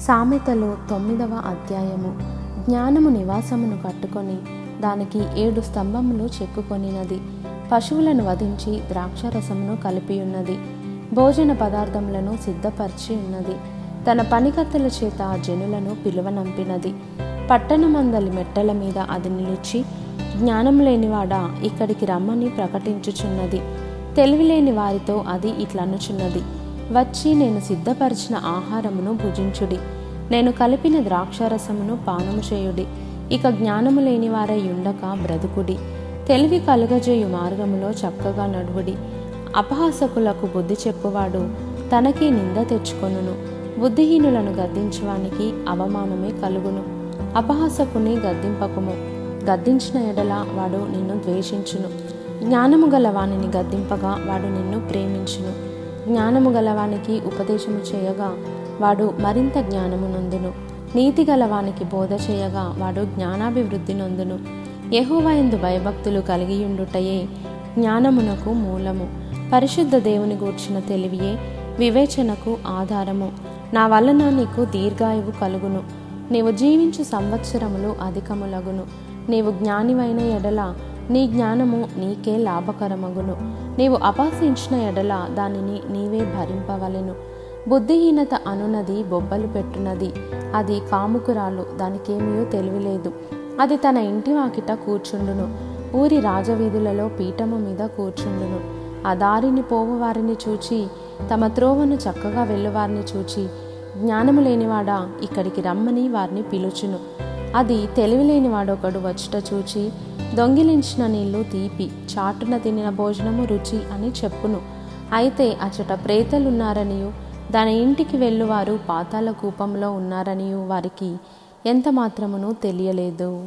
సామెతలు తొమ్మిదవ అధ్యాయము. జ్ఞానము నివాసమును కట్టుకొని దానికి ఏడు స్తంభములు చెక్కుకొనినది పశువులను వధించి ద్రాక్షరసమును కలిపి ఉన్నది భోజన పదార్థములను సిద్ధపరిచి ఉన్నది. తన పనికత్తెల చేత జనులను పిలువనంపినది. పట్టణమందలి మెట్టల మీద అది నిలిచి జ్ఞానం లేనివాడా ఇక్కడికి రమ్మని ప్రకటించుచున్నది. తెలివిలేని వారితో అది ఇట్లనుచున్నది. వచ్చి నేను సిద్ధపరిచిన ఆహారమును భుజించుడి. నేను కలిపిన ద్రాక్షారసమును పానము చేయుడి. ఇక జ్ఞానము లేని వారై ఉండక బ్రతుకుడి. తెలివి కలుగజేయు మార్గములో చక్కగా నడువుడి. అపహాసకులకు బుద్ధి చెప్పువాడు తనకే నింద తెచ్చుకొనును. బుద్ధిహీనులను గద్దించడానికి అవమానమే కలుగును. అపహాసకుని గద్దింపకము. గద్దించిన ఎడల వాడు నిన్ను ద్వేషించును. జ్ఞానము గల వానిని గద్దింపగా వాడు నిన్ను ప్రేమించును. జ్ఞానము గలవానికి ఉపదేశము చేయగా వాడు మరింత జ్ఞానము నొందును. నీతి గలవానికి బోధ చేయగా వాడు జ్ఞానాభివృద్ధి నొందును. యహోవయందు భయభక్తులు కలిగియుండుటయే జ్ఞానమునకు మూలము. పరిశుద్ధ దేవుని గూర్చిన తెలివియే వివేచనకు ఆధారము. నా వలన నీకు దీర్ఘాయువు కలుగును. నీవు జీవించు సంవత్సరములు అధికములగును. నీవు జ్ఞానివైన ఎడల నీ జ్ఞానము నీకే లాభకరమగును. నీవు అపాసించిన ఎడల దానిని నీవే భరింపవలెను. బుద్ధిహీనత అనునది బొబ్బలు పెట్టునది. అది కాముకురాలు దానికేమీ తెలివిలేదు. అది తన ఇంటి వాకిట కూర్చుండును. ఊరి రాజవీధులలో పీఠము మీద కూర్చుండును. ఆ దారిని పోవువారిని చూచి తమ త్రోవను చక్కగా వెళ్ళువారిని చూచి జ్ఞానము లేనివాడా ఇక్కడికి రమ్మని వారిని పిలుచును. అది తెలివిలేని వాడొకడు వచ్చుట చూచి దొంగిలించిన నీళ్ళు తీపి చాటున తినిన భోజనము రుచి అని చెప్పును. అయితే అచట ప్రేతలున్నారనియు దాని ఇంటికి వెళ్ళువారు పాతాల కూపంలో ఉన్నారనియు వారికి ఎంత మాత్రమునూ తెలియలేదు.